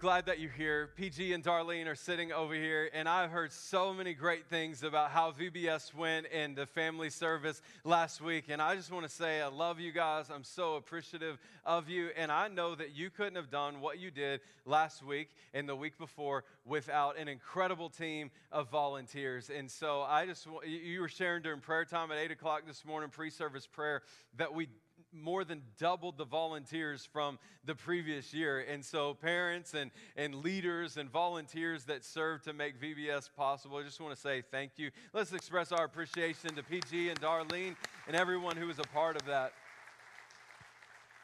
Glad that you're here. PG and Darlene are sitting over here, and I've heard so many great things about how VBS went in the family service last week. And I just want to say, I love you guys. I'm so appreciative of you. And I know that you couldn't have done what you did last week and the week before without an incredible team of volunteers. And so I just, you were sharing during prayer time at 8 o'clock this morning, pre service prayer, that we more than doubled the volunteers from the previous year. And so, parents and, and leaders and volunteers that serve to make VBS possible, I just want to say thank you. Let's express our appreciation to PG and Darlene and everyone who was a part of that.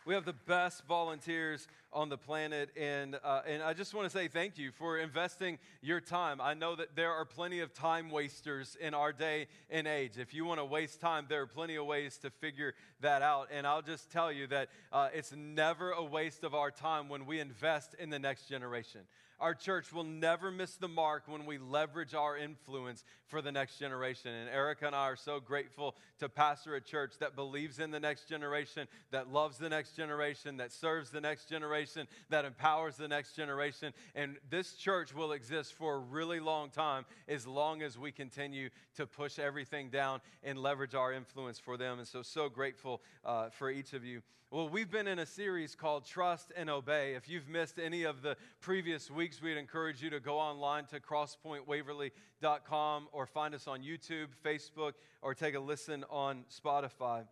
We have the best volunteers on the planet, and, uh, and I just want to say thank you for investing your time. I know that there are plenty of time wasters in our day and age. If you want to waste time, there are plenty of ways to figure that out. And I'll just tell you that uh, it's never a waste of our time when we invest in the next generation. Our church will never miss the mark when we leverage our influence for the next generation. And Erica and I are so grateful to pastor a church that believes in the next generation, that loves the next generation, that serves the next generation, that empowers the next generation. And this church will exist for a really long time as long as we continue to push everything down and leverage our influence for them. And so, so grateful uh, for each of you. Well, we've been in a series called Trust and Obey. If you've missed any of the previous weeks, we'd encourage you to go online to crosspointwaverly.com or find us on YouTube, Facebook, or take a listen on Spotify.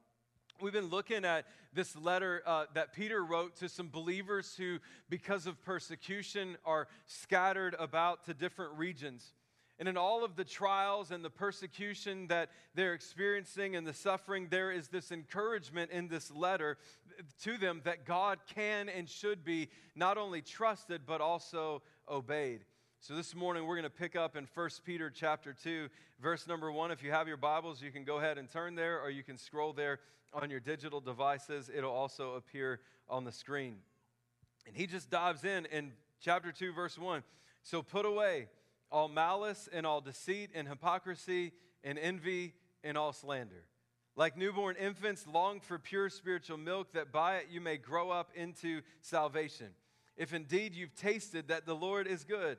We've been looking at this letter uh, that Peter wrote to some believers who, because of persecution, are scattered about to different regions. And in all of the trials and the persecution that they're experiencing and the suffering, there is this encouragement in this letter to them that God can and should be not only trusted, but also obeyed. So this morning we're going to pick up in 1 Peter chapter 2, verse number 1. If you have your Bibles, you can go ahead and turn there, or you can scroll there on your digital devices. It'll also appear on the screen. And he just dives in in chapter 2, verse 1. So put away all malice and all deceit and hypocrisy and envy and all slander. Like newborn infants, long for pure spiritual milk, that by it you may grow up into salvation. If indeed you've tasted that the Lord is good,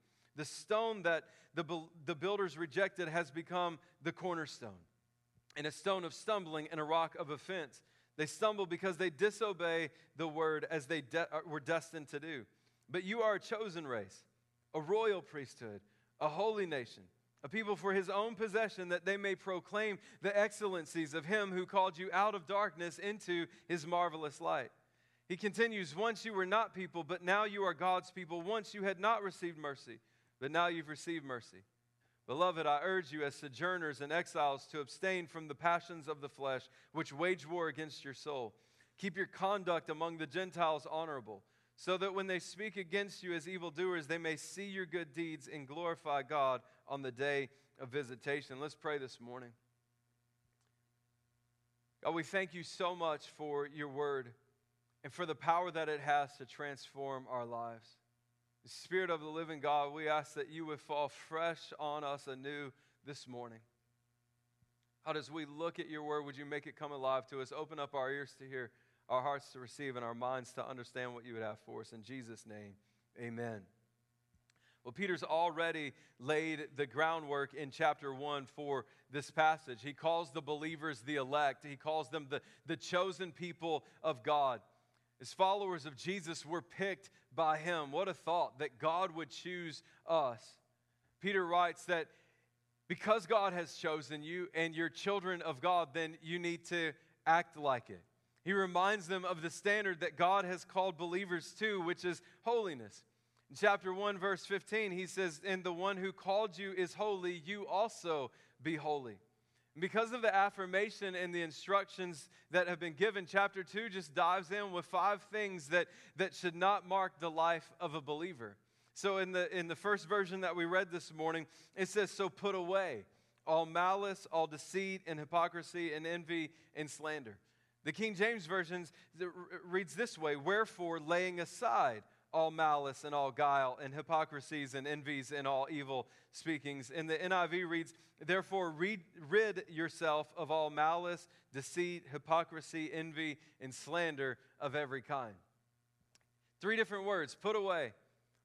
The stone that the, the builders rejected has become the cornerstone, and a stone of stumbling and a rock of offense. They stumble because they disobey the word as they de- uh, were destined to do. But you are a chosen race, a royal priesthood a holy nation, a people for his own possession, that they may proclaim the excellencies of him who called you out of darkness into his marvelous light. He continues, Once you were not people, but now you are God's people. Once you had not received mercy, but now you've received mercy. Beloved, I urge you as sojourners and exiles to abstain from the passions of the flesh, which wage war against your soul. Keep your conduct among the Gentiles honorable so that when they speak against you as evildoers, they may see your good deeds and glorify God on the day of visitation. Let's pray this morning. God, we thank you so much for your word and for the power that it has to transform our lives. Spirit of the living God, we ask that you would fall fresh on us anew this morning. How does we look at your word, would you make it come alive to us? Open up our ears to hear our hearts to receive and our minds to understand what you would have for us. In Jesus' name, amen. Well, Peter's already laid the groundwork in chapter one for this passage. He calls the believers the elect, he calls them the, the chosen people of God. As followers of Jesus, we're picked by him. What a thought that God would choose us. Peter writes that because God has chosen you and you're children of God, then you need to act like it. He reminds them of the standard that God has called believers to, which is holiness. In chapter 1, verse 15, he says, And the one who called you is holy, you also be holy. Because of the affirmation and the instructions that have been given, chapter 2 just dives in with five things that, that should not mark the life of a believer. So, in the, in the first version that we read this morning, it says, So put away all malice, all deceit, and hypocrisy, and envy, and slander. The King James Version reads this way Wherefore, laying aside all malice and all guile and hypocrisies and envies and all evil speakings. And the NIV reads, Therefore, rid yourself of all malice, deceit, hypocrisy, envy, and slander of every kind. Three different words put away,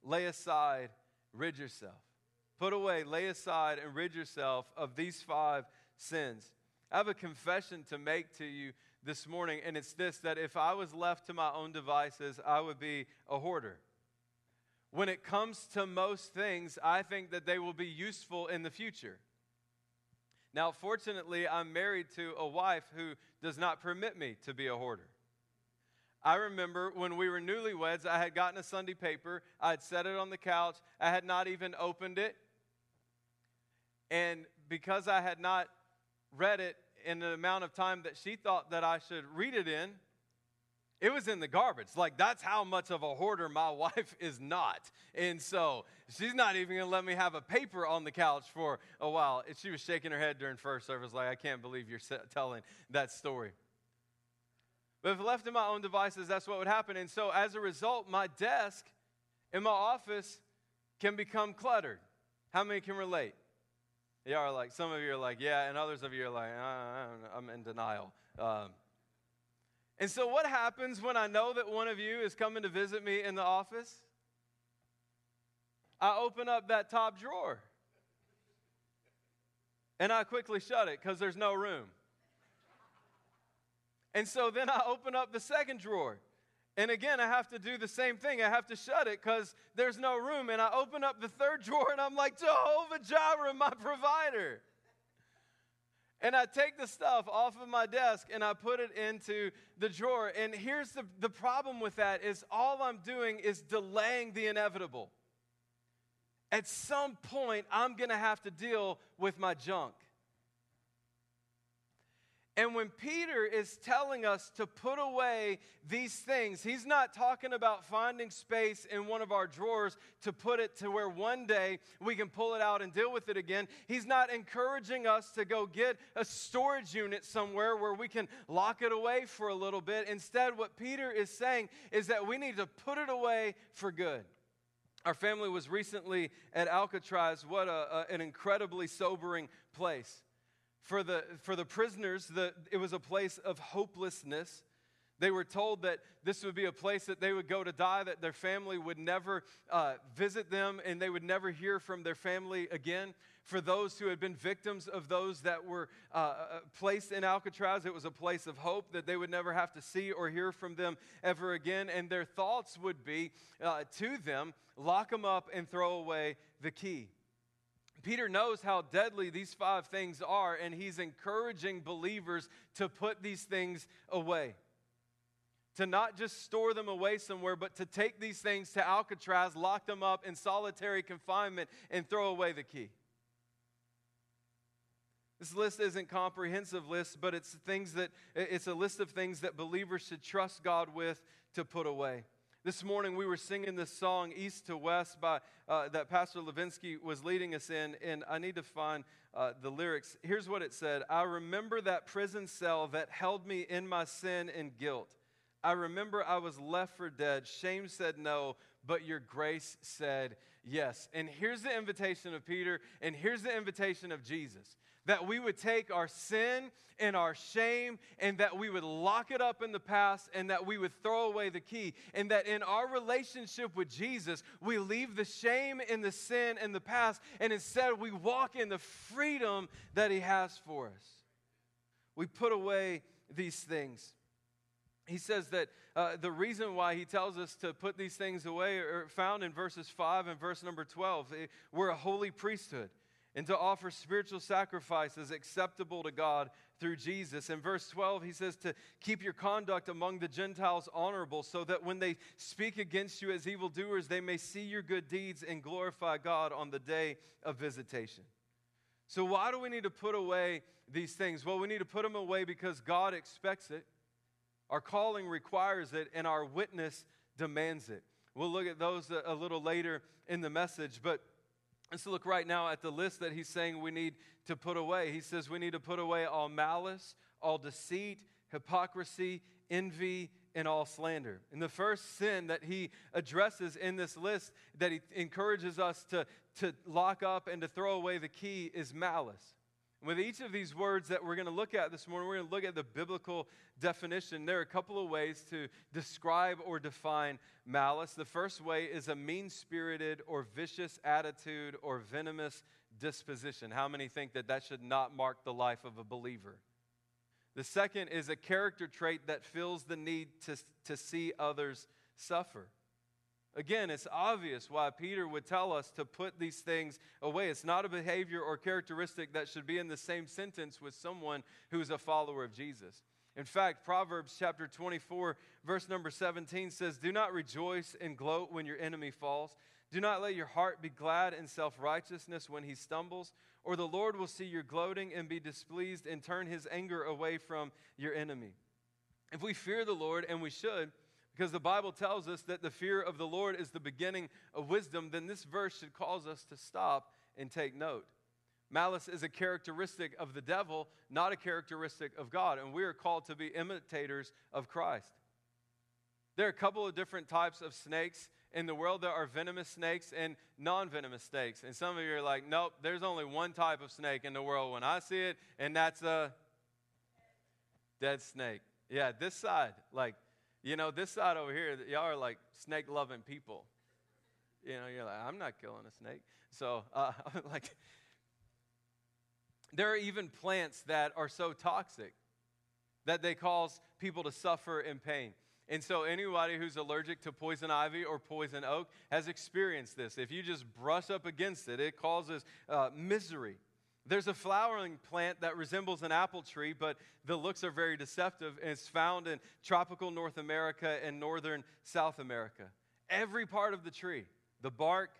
lay aside, rid yourself. Put away, lay aside, and rid yourself of these five sins. I have a confession to make to you this morning, and it's this that if I was left to my own devices, I would be a hoarder. When it comes to most things, I think that they will be useful in the future. Now, fortunately, I'm married to a wife who does not permit me to be a hoarder. I remember when we were newlyweds, I had gotten a Sunday paper, I had set it on the couch, I had not even opened it. And because I had not read it in the amount of time that she thought that I should read it in, it was in the garbage. Like, that's how much of a hoarder my wife is not. And so she's not even going to let me have a paper on the couch for a while. And she was shaking her head during first service, like, I can't believe you're telling that story. But if left to my own devices, that's what would happen. And so as a result, my desk in my office can become cluttered. How many can relate? You are like, some of you are like, yeah, and others of you are like, uh, I'm in denial. Um, and so, what happens when I know that one of you is coming to visit me in the office? I open up that top drawer and I quickly shut it because there's no room. And so then I open up the second drawer and again, I have to do the same thing. I have to shut it because there's no room. And I open up the third drawer and I'm like, Jehovah Jireh, my provider. And I take the stuff off of my desk and I put it into the drawer. And here's the, the problem with that is all I'm doing is delaying the inevitable. At some point, I'm going to have to deal with my junk. And when Peter is telling us to put away these things, he's not talking about finding space in one of our drawers to put it to where one day we can pull it out and deal with it again. He's not encouraging us to go get a storage unit somewhere where we can lock it away for a little bit. Instead, what Peter is saying is that we need to put it away for good. Our family was recently at Alcatraz. What a, a, an incredibly sobering place. For the, for the prisoners, the, it was a place of hopelessness. They were told that this would be a place that they would go to die, that their family would never uh, visit them, and they would never hear from their family again. For those who had been victims of those that were uh, uh placed in Alcatraz, it was a place of hope that they would never have to see or hear from them ever again. And their thoughts would be uh, to them lock them up and throw away the key. Peter knows how deadly these five things are, and he's encouraging believers to put these things away. To not just store them away somewhere, but to take these things to Alcatraz, lock them up in solitary confinement, and throw away the key. This list isn't comprehensive list, but it's things that it's a list of things that believers should trust God with to put away. This morning we were singing this song, East to West, by, uh, that Pastor Levinsky was leading us in, and I need to find uh, the lyrics. Here's what it said I remember that prison cell that held me in my sin and guilt. I remember I was left for dead. Shame said no, but your grace said yes. And here's the invitation of Peter, and here's the invitation of Jesus that we would take our sin and our shame and that we would lock it up in the past and that we would throw away the key. And that in our relationship with Jesus, we leave the shame and the sin in the past and instead we walk in the freedom that He has for us. We put away these things. He says that uh, the reason why he tells us to put these things away are found in verses 5 and verse number 12. We're a holy priesthood. And to offer spiritual sacrifices acceptable to God through Jesus. In verse 12, he says to keep your conduct among the Gentiles honorable, so that when they speak against you as evildoers, they may see your good deeds and glorify God on the day of visitation. So, why do we need to put away these things? Well, we need to put them away because God expects it, our calling requires it, and our witness demands it. We'll look at those a little later in the message, but Let's look right now at the list that he's saying we need to put away. He says we need to put away all malice, all deceit, hypocrisy, envy, and all slander. And the first sin that he addresses in this list that he encourages us to, to lock up and to throw away the key is malice. With each of these words that we're going to look at this morning, we're going to look at the biblical definition. There are a couple of ways to describe or define malice. The first way is a mean spirited or vicious attitude or venomous disposition. How many think that that should not mark the life of a believer? The second is a character trait that feels the need to, to see others suffer. Again, it's obvious why Peter would tell us to put these things away. It's not a behavior or characteristic that should be in the same sentence with someone who's a follower of Jesus. In fact, Proverbs chapter 24, verse number 17 says, Do not rejoice and gloat when your enemy falls. Do not let your heart be glad in self righteousness when he stumbles, or the Lord will see your gloating and be displeased and turn his anger away from your enemy. If we fear the Lord, and we should, because the Bible tells us that the fear of the Lord is the beginning of wisdom, then this verse should cause us to stop and take note. Malice is a characteristic of the devil, not a characteristic of God, and we are called to be imitators of Christ. There are a couple of different types of snakes in the world. There are venomous snakes and non venomous snakes. And some of you are like, nope, there's only one type of snake in the world when I see it, and that's a dead snake. Yeah, this side, like, you know, this side over here, y'all are like snake loving people. You know, you're like, I'm not killing a snake. So, uh, like, there are even plants that are so toxic that they cause people to suffer in pain. And so, anybody who's allergic to poison ivy or poison oak has experienced this. If you just brush up against it, it causes uh, misery. There's a flowering plant that resembles an apple tree, but the looks are very deceptive, and it's found in tropical North America and northern South America. Every part of the tree, the bark,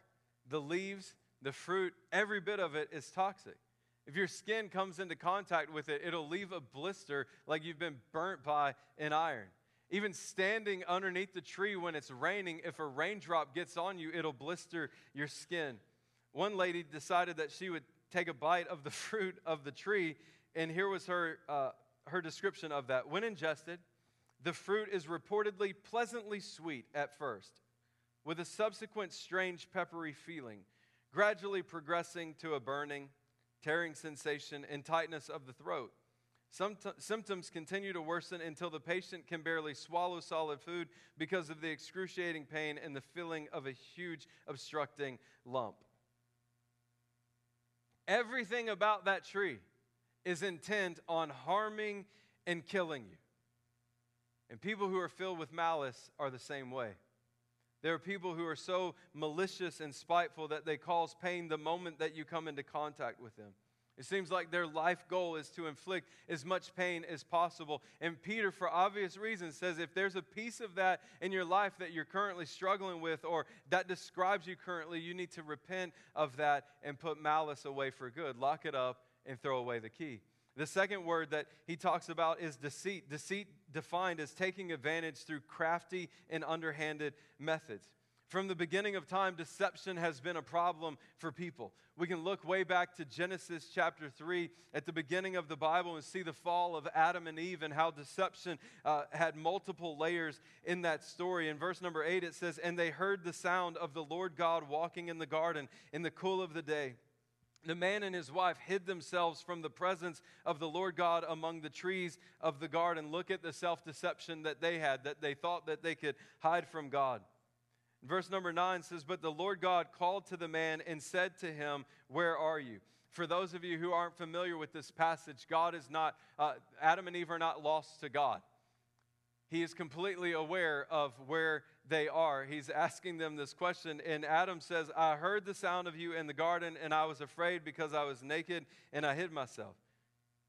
the leaves, the fruit, every bit of it is toxic. If your skin comes into contact with it, it'll leave a blister like you've been burnt by an iron. Even standing underneath the tree when it's raining, if a raindrop gets on you, it'll blister your skin. One lady decided that she would take a bite of the fruit of the tree, and here was her, uh, her description of that. When ingested, the fruit is reportedly pleasantly sweet at first, with a subsequent strange peppery feeling, gradually progressing to a burning, tearing sensation, and tightness of the throat. Some symptoms continue to worsen until the patient can barely swallow solid food because of the excruciating pain and the feeling of a huge obstructing lump. Everything about that tree is intent on harming and killing you. And people who are filled with malice are the same way. There are people who are so malicious and spiteful that they cause pain the moment that you come into contact with them. It seems like their life goal is to inflict as much pain as possible. And Peter, for obvious reasons, says if there's a piece of that in your life that you're currently struggling with or that describes you currently, you need to repent of that and put malice away for good. Lock it up and throw away the key. The second word that he talks about is deceit. Deceit defined as taking advantage through crafty and underhanded methods. From the beginning of time, deception has been a problem for people. We can look way back to Genesis chapter 3 at the beginning of the Bible and see the fall of Adam and Eve and how deception uh, had multiple layers in that story. In verse number 8, it says, And they heard the sound of the Lord God walking in the garden in the cool of the day. The man and his wife hid themselves from the presence of the Lord God among the trees of the garden. Look at the self deception that they had, that they thought that they could hide from God. Verse number nine says, But the Lord God called to the man and said to him, Where are you? For those of you who aren't familiar with this passage, God is not, uh, Adam and Eve are not lost to God. He is completely aware of where they are. He's asking them this question. And Adam says, I heard the sound of you in the garden, and I was afraid because I was naked and I hid myself.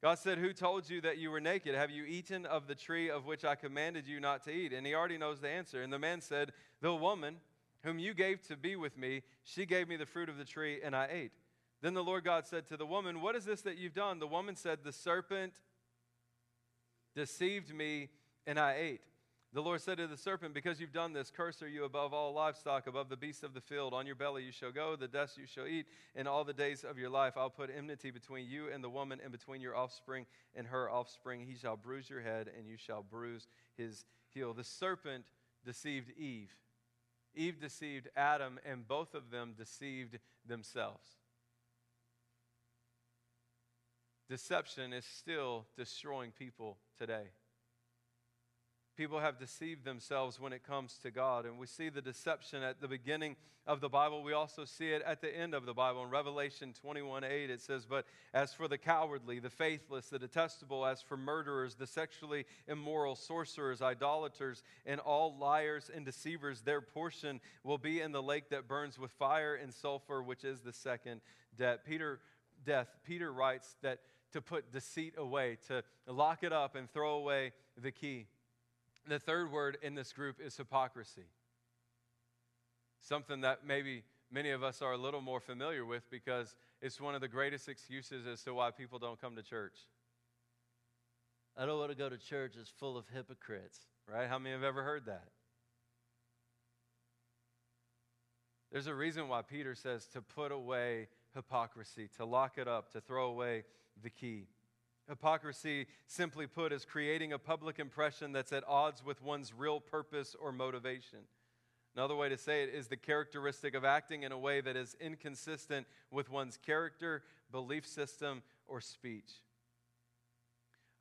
God said, Who told you that you were naked? Have you eaten of the tree of which I commanded you not to eat? And he already knows the answer. And the man said, The woman whom you gave to be with me, she gave me the fruit of the tree, and I ate. Then the Lord God said to the woman, What is this that you've done? The woman said, The serpent deceived me, and I ate. The Lord said to the serpent, Because you've done this, curse are you above all livestock, above the beasts of the field. On your belly you shall go, the dust you shall eat, and all the days of your life I'll put enmity between you and the woman, and between your offspring and her offspring. He shall bruise your head, and you shall bruise his heel. The serpent deceived Eve. Eve deceived Adam, and both of them deceived themselves. Deception is still destroying people today. People have deceived themselves when it comes to God. And we see the deception at the beginning of the Bible. We also see it at the end of the Bible. In Revelation 21 8, it says, But as for the cowardly, the faithless, the detestable, as for murderers, the sexually immoral, sorcerers, idolaters, and all liars and deceivers, their portion will be in the lake that burns with fire and sulfur, which is the second death. Peter, death. Peter writes that to put deceit away, to lock it up and throw away the key. The third word in this group is hypocrisy. Something that maybe many of us are a little more familiar with because it's one of the greatest excuses as to why people don't come to church. I don't want to go to church, it's full of hypocrites, right? How many have ever heard that? There's a reason why Peter says to put away hypocrisy, to lock it up, to throw away the key. Hypocrisy, simply put, is creating a public impression that's at odds with one's real purpose or motivation. Another way to say it is the characteristic of acting in a way that is inconsistent with one's character, belief system, or speech.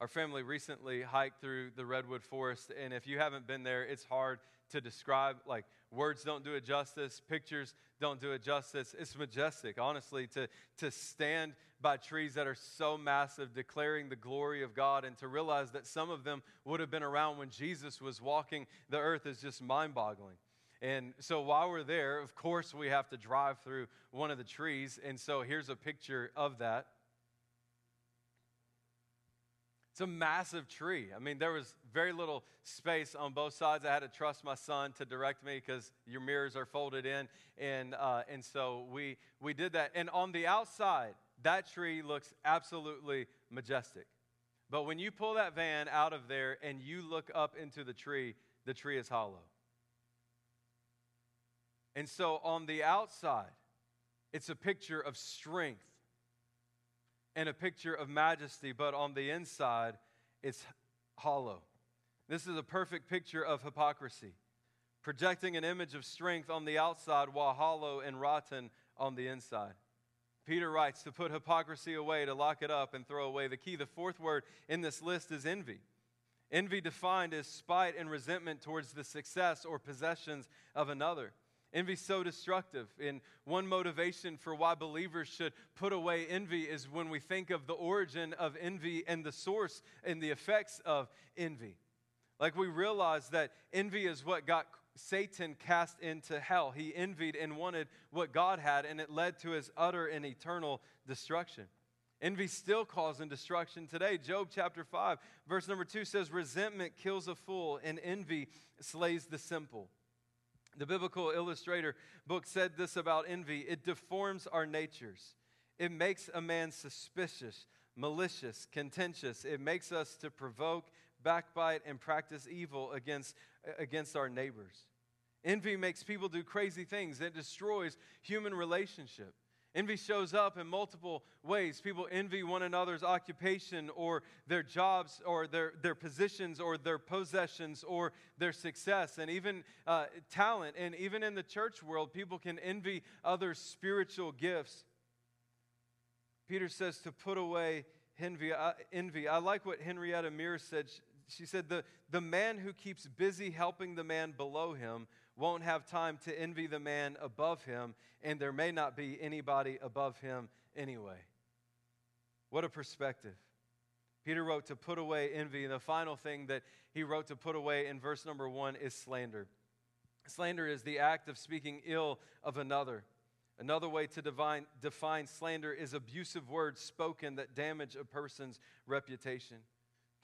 Our family recently hiked through the Redwood Forest, and if you haven't been there, it's hard to describe. Like, words don't do it justice, pictures don't do it justice. It's majestic, honestly, to, to stand by trees that are so massive, declaring the glory of God, and to realize that some of them would have been around when Jesus was walking the earth is just mind boggling. And so while we're there, of course, we have to drive through one of the trees. And so here's a picture of that. It's a massive tree. I mean, there was very little space on both sides. I had to trust my son to direct me because your mirrors are folded in. And, uh, and so we, we did that. And on the outside, that tree looks absolutely majestic. But when you pull that van out of there and you look up into the tree, the tree is hollow. And so on the outside, it's a picture of strength and a picture of majesty, but on the inside, it's hollow. This is a perfect picture of hypocrisy, projecting an image of strength on the outside while hollow and rotten on the inside. Peter writes to put hypocrisy away, to lock it up, and throw away the key. The fourth word in this list is envy. Envy defined as spite and resentment towards the success or possessions of another. Envy so destructive. And one motivation for why believers should put away envy is when we think of the origin of envy and the source and the effects of envy. Like we realize that envy is what got Satan cast into hell. He envied and wanted what God had, and it led to his utter and eternal destruction. Envy still causing destruction today. Job chapter 5, verse number 2 says, Resentment kills a fool, and envy slays the simple. The Biblical Illustrator book said this about envy it deforms our natures. It makes a man suspicious, malicious, contentious. It makes us to provoke, backbite, and practice evil against, against our neighbors. Envy makes people do crazy things. It destroys human relationship. Envy shows up in multiple ways. People envy one another's occupation or their jobs or their, their positions or their possessions or their success and even uh, talent. And even in the church world, people can envy others' spiritual gifts. Peter says to put away envy. Uh, envy. I like what Henrietta Mears said. She said, the, the man who keeps busy helping the man below him won't have time to envy the man above him, and there may not be anybody above him anyway. What a perspective. Peter wrote to put away envy. And the final thing that he wrote to put away in verse number one is slander. Slander is the act of speaking ill of another. Another way to divine, define slander is abusive words spoken that damage a person's reputation,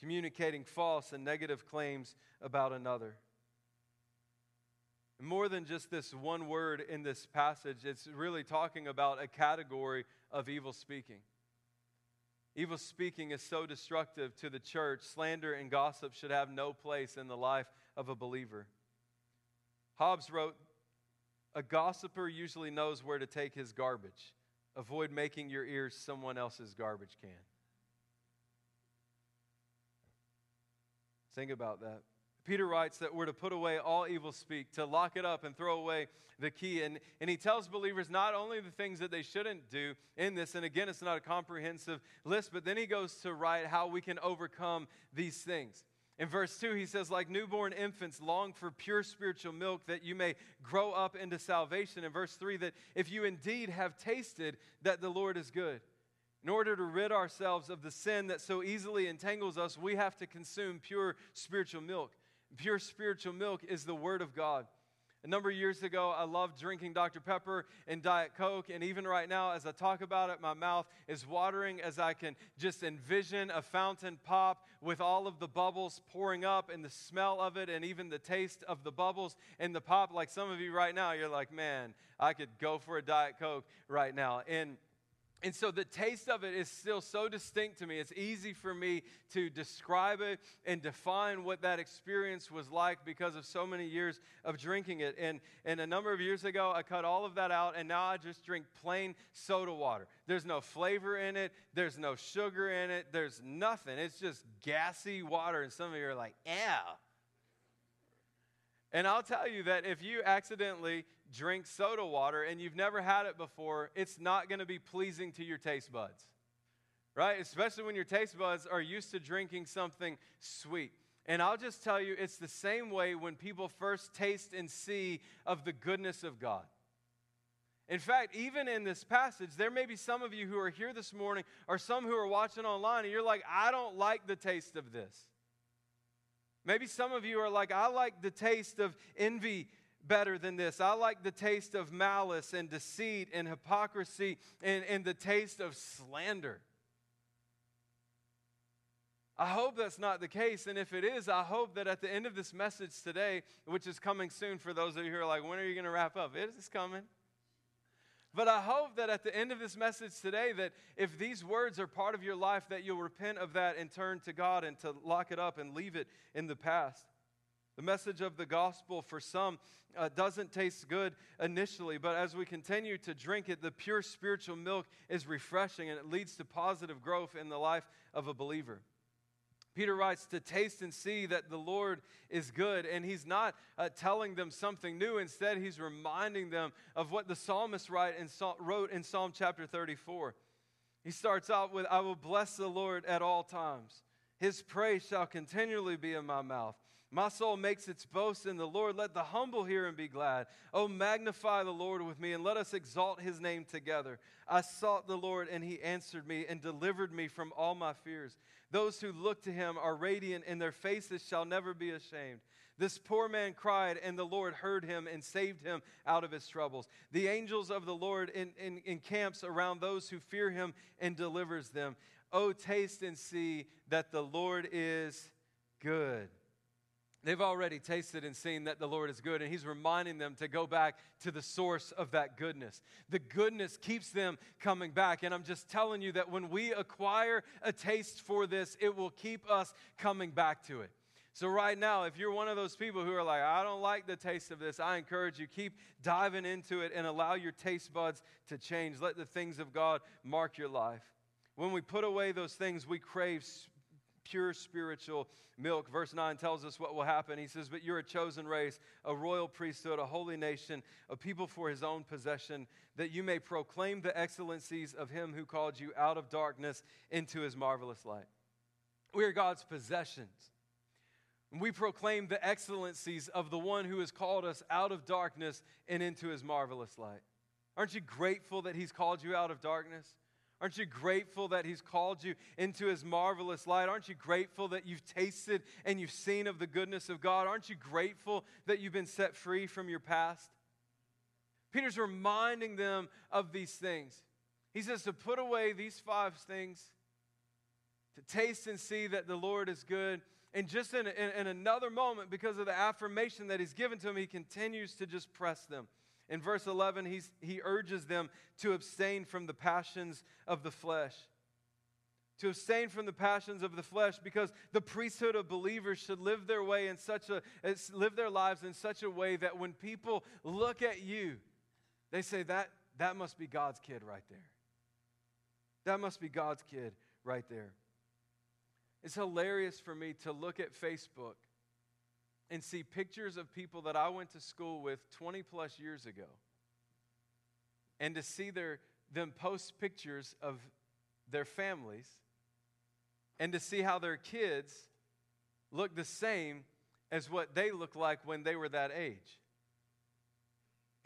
communicating false and negative claims about another. More than just this one word in this passage, it's really talking about a category of evil speaking. Evil speaking is so destructive to the church. Slander and gossip should have no place in the life of a believer. Hobbes wrote A gossiper usually knows where to take his garbage. Avoid making your ears someone else's garbage can. Think about that. Peter writes that we're to put away all evil speak, to lock it up and throw away the key. And, and he tells believers not only the things that they shouldn't do in this, and again, it's not a comprehensive list, but then he goes to write how we can overcome these things. In verse 2, he says, like newborn infants, long for pure spiritual milk that you may grow up into salvation. In verse 3, that if you indeed have tasted that the Lord is good. In order to rid ourselves of the sin that so easily entangles us, we have to consume pure spiritual milk. Pure spiritual milk is the Word of God. A number of years ago, I loved drinking Dr. Pepper and Diet Coke, and even right now, as I talk about it, my mouth is watering as I can just envision a fountain pop with all of the bubbles pouring up and the smell of it, and even the taste of the bubbles and the pop. Like some of you right now, you're like, man, I could go for a Diet Coke right now. And and so the taste of it is still so distinct to me. It's easy for me to describe it and define what that experience was like because of so many years of drinking it. And, and a number of years ago, I cut all of that out, and now I just drink plain soda water. There's no flavor in it, there's no sugar in it, there's nothing. It's just gassy water. And some of you are like, yeah. And I'll tell you that if you accidentally drink soda water and you've never had it before, it's not going to be pleasing to your taste buds, right? Especially when your taste buds are used to drinking something sweet. And I'll just tell you, it's the same way when people first taste and see of the goodness of God. In fact, even in this passage, there may be some of you who are here this morning or some who are watching online and you're like, I don't like the taste of this. Maybe some of you are like, I like the taste of envy better than this. I like the taste of malice and deceit and hypocrisy and, and the taste of slander. I hope that's not the case. And if it is, I hope that at the end of this message today, which is coming soon for those of you who are like, when are you going to wrap up? It is coming. But I hope that at the end of this message today, that if these words are part of your life, that you'll repent of that and turn to God and to lock it up and leave it in the past. The message of the gospel for some uh, doesn't taste good initially, but as we continue to drink it, the pure spiritual milk is refreshing and it leads to positive growth in the life of a believer. Peter writes to taste and see that the Lord is good, and he's not uh, telling them something new. Instead, he's reminding them of what the psalmist in, wrote in Psalm chapter 34. He starts out with, I will bless the Lord at all times. His praise shall continually be in my mouth. My soul makes its boast in the Lord. Let the humble hear and be glad. Oh, magnify the Lord with me and let us exalt his name together. I sought the Lord and he answered me and delivered me from all my fears. Those who look to him are radiant and their faces shall never be ashamed. This poor man cried, and the Lord heard him and saved him out of his troubles. The angels of the Lord encamps around those who fear him and delivers them. Oh, taste and see that the Lord is good. They've already tasted and seen that the Lord is good, and He's reminding them to go back to the source of that goodness. The goodness keeps them coming back. And I'm just telling you that when we acquire a taste for this, it will keep us coming back to it. So, right now, if you're one of those people who are like, I don't like the taste of this, I encourage you, keep diving into it and allow your taste buds to change. Let the things of God mark your life. When we put away those things, we crave pure spiritual milk. Verse 9 tells us what will happen. He says, But you're a chosen race, a royal priesthood, a holy nation, a people for his own possession, that you may proclaim the excellencies of him who called you out of darkness into his marvelous light. We are God's possessions. We proclaim the excellencies of the one who has called us out of darkness and into his marvelous light. Aren't you grateful that he's called you out of darkness? Aren't you grateful that He's called you into His marvelous light? Aren't you grateful that you've tasted and you've seen of the goodness of God? Aren't you grateful that you've been set free from your past? Peter's reminding them of these things. He says to put away these five things, to taste and see that the Lord is good. And just in, in, in another moment, because of the affirmation that He's given to him, He continues to just press them. In verse 11, he's, he urges them to abstain from the passions of the flesh. To abstain from the passions of the flesh because the priesthood of believers should live their way in such a live their lives in such a way that when people look at you, they say that that must be God's kid right there. That must be God's kid right there. It's hilarious for me to look at Facebook and see pictures of people that I went to school with 20 plus years ago and to see their, them post pictures of their families and to see how their kids look the same as what they look like when they were that age.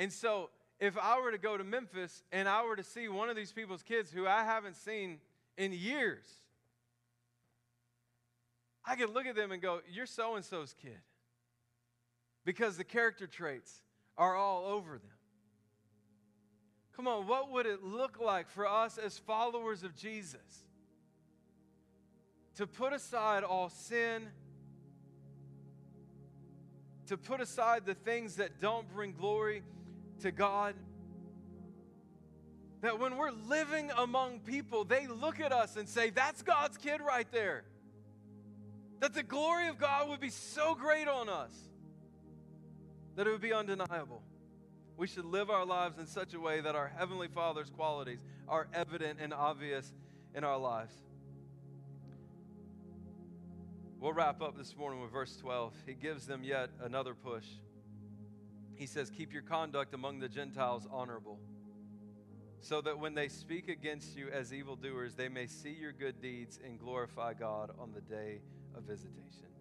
And so, if I were to go to Memphis and I were to see one of these people's kids who I haven't seen in years, I could look at them and go, You're so and so's kid because the character traits are all over them. Come on, what would it look like for us as followers of Jesus to put aside all sin, to put aside the things that don't bring glory to God? That when we're living among people, they look at us and say, That's God's kid right there. That the glory of God would be so great on us that it would be undeniable. We should live our lives in such a way that our Heavenly Father's qualities are evident and obvious in our lives. We'll wrap up this morning with verse 12. He gives them yet another push. He says, Keep your conduct among the Gentiles honorable, so that when they speak against you as evildoers, they may see your good deeds and glorify God on the day of visitation.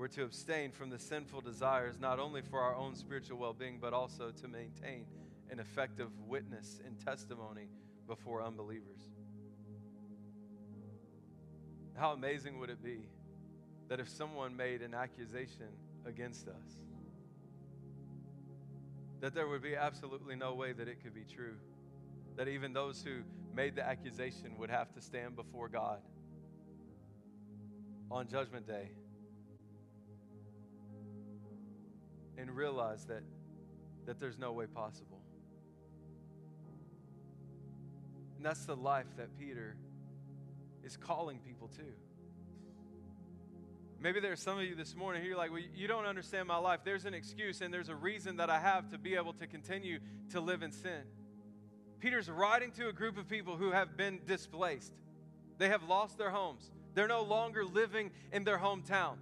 We're to abstain from the sinful desires, not only for our own spiritual well being, but also to maintain an effective witness and testimony before unbelievers. How amazing would it be that if someone made an accusation against us, that there would be absolutely no way that it could be true? That even those who made the accusation would have to stand before God on Judgment Day and realize that, that there's no way possible. And that's the life that Peter is calling people to. Maybe there's some of you this morning you're like, well, you don't understand my life. There's an excuse and there's a reason that I have to be able to continue to live in sin. Peter's writing to a group of people who have been displaced. They have lost their homes. They're no longer living in their hometown.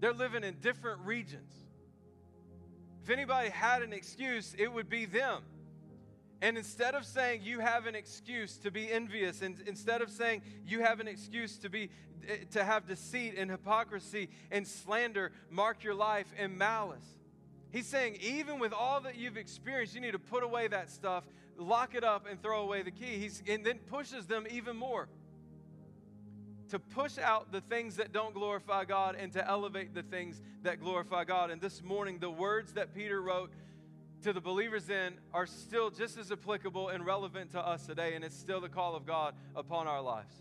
They're living in different regions. If anybody had an excuse, it would be them. And instead of saying you have an excuse to be envious, and instead of saying you have an excuse to be eh, to have deceit and hypocrisy and slander mark your life in malice, he's saying even with all that you've experienced, you need to put away that stuff, lock it up, and throw away the key. He's and then pushes them even more to push out the things that don't glorify God and to elevate the things that glorify God. And this morning, the words that Peter wrote to the believers then are still just as applicable and relevant to us today, and it's still the call of God upon our lives.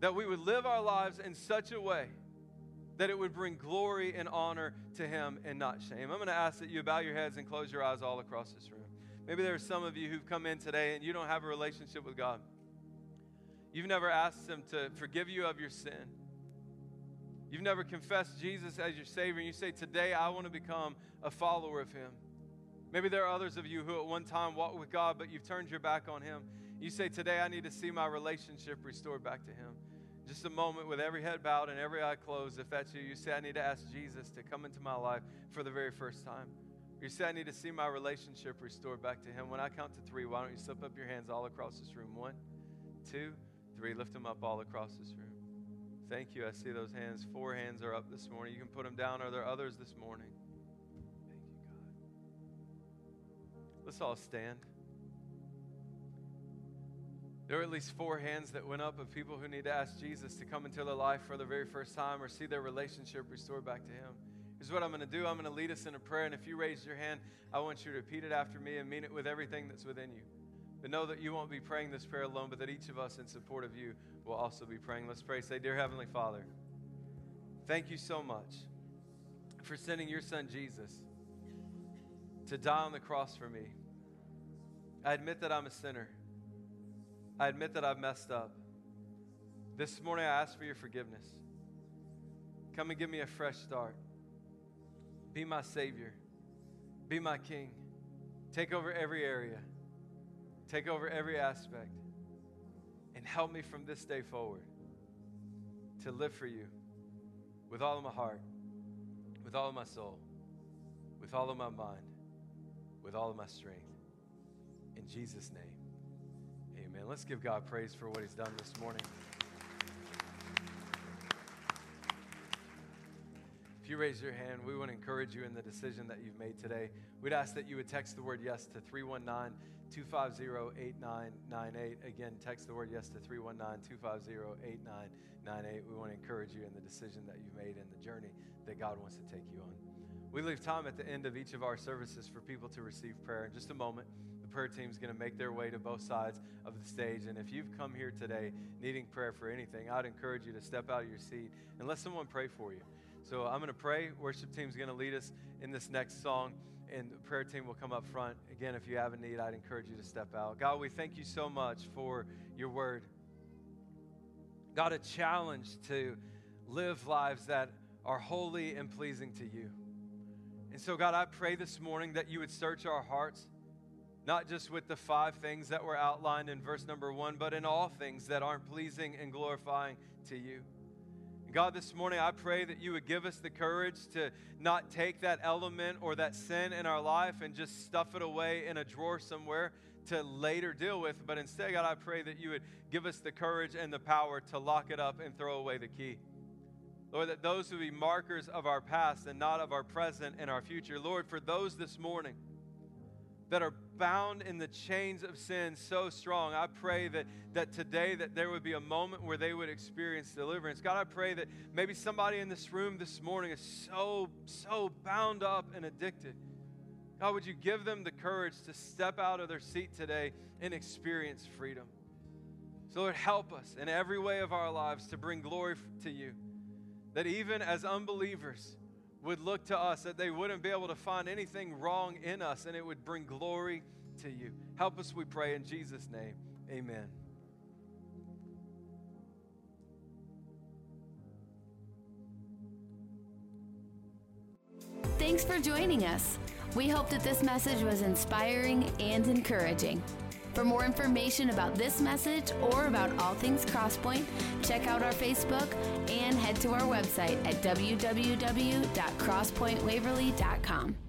That we would live our lives in such a way that it would bring glory and honor to Him and not shame. I'm going to ask that you bow your heads and close your eyes all across this room. Maybe there are some of you who've come in today and you don't have a relationship with God. You've never asked Him to forgive you of your sin. You've never confessed Jesus as your Savior, and you say, Today I want to become a follower of Him. Maybe there are others of you who at one time walked with God, but you've turned your back on Him. You say, Today I need to see my relationship restored back to Him. Just a moment with every head bowed and every eye closed. If that's you, you say, I need to ask Jesus to come into my life for the very first time. You say, I need to see my relationship restored back to Him. When I count to three, why don't you slip up your hands all across this room? One, two, Three, lift them up all across this room. Thank you. I see those hands. Four hands are up this morning. You can put them down. Are there others this morning? Thank you, God. Let's all stand. There are at least four hands that went up of people who need to ask Jesus to come into their life for the very first time or see their relationship restored back to Him. Here's what I'm going to do I'm going to lead us in a prayer. And if you raise your hand, I want you to repeat it after me and mean it with everything that's within you. But know that you won't be praying this prayer alone, but that each of us, in support of you, will also be praying. Let's pray. Say, Dear Heavenly Father, thank you so much for sending your son Jesus to die on the cross for me. I admit that I'm a sinner. I admit that I've messed up. This morning I ask for your forgiveness. Come and give me a fresh start. Be my Savior. Be my King. Take over every area. Take over every aspect. And help me from this day forward to live for you with all of my heart, with all of my soul, with all of my mind, with all of my strength. In Jesus' name, amen. Let's give God praise for what He's done this morning. If you raise your hand, we want to encourage you in the decision that you've made today. We'd ask that you would text the word yes to 319 250 8998. Again, text the word yes to 319 250 8998. We want to encourage you in the decision that you've made and the journey that God wants to take you on. We leave time at the end of each of our services for people to receive prayer. In just a moment, the prayer team is going to make their way to both sides of the stage. And if you've come here today needing prayer for anything, I'd encourage you to step out of your seat and let someone pray for you. So I'm going to pray. Worship team's going to lead us in this next song, and the prayer team will come up front. Again, if you have a need, I'd encourage you to step out. God, we thank you so much for your word. God, a challenge to live lives that are holy and pleasing to you. And so, God, I pray this morning that you would search our hearts, not just with the five things that were outlined in verse number one, but in all things that aren't pleasing and glorifying to you. God, this morning I pray that you would give us the courage to not take that element or that sin in our life and just stuff it away in a drawer somewhere to later deal with. But instead, God, I pray that you would give us the courage and the power to lock it up and throw away the key. Lord, that those would be markers of our past and not of our present and our future. Lord, for those this morning, that are bound in the chains of sin so strong. I pray that, that today that there would be a moment where they would experience deliverance. God, I pray that maybe somebody in this room this morning is so, so bound up and addicted. God, would you give them the courage to step out of their seat today and experience freedom? So, Lord, help us in every way of our lives to bring glory to you. That even as unbelievers, would look to us, that they wouldn't be able to find anything wrong in us, and it would bring glory to you. Help us, we pray, in Jesus' name. Amen. Thanks for joining us. We hope that this message was inspiring and encouraging. For more information about this message or about all things Crosspoint, check out our Facebook and head to our website at www.crosspointwaverly.com.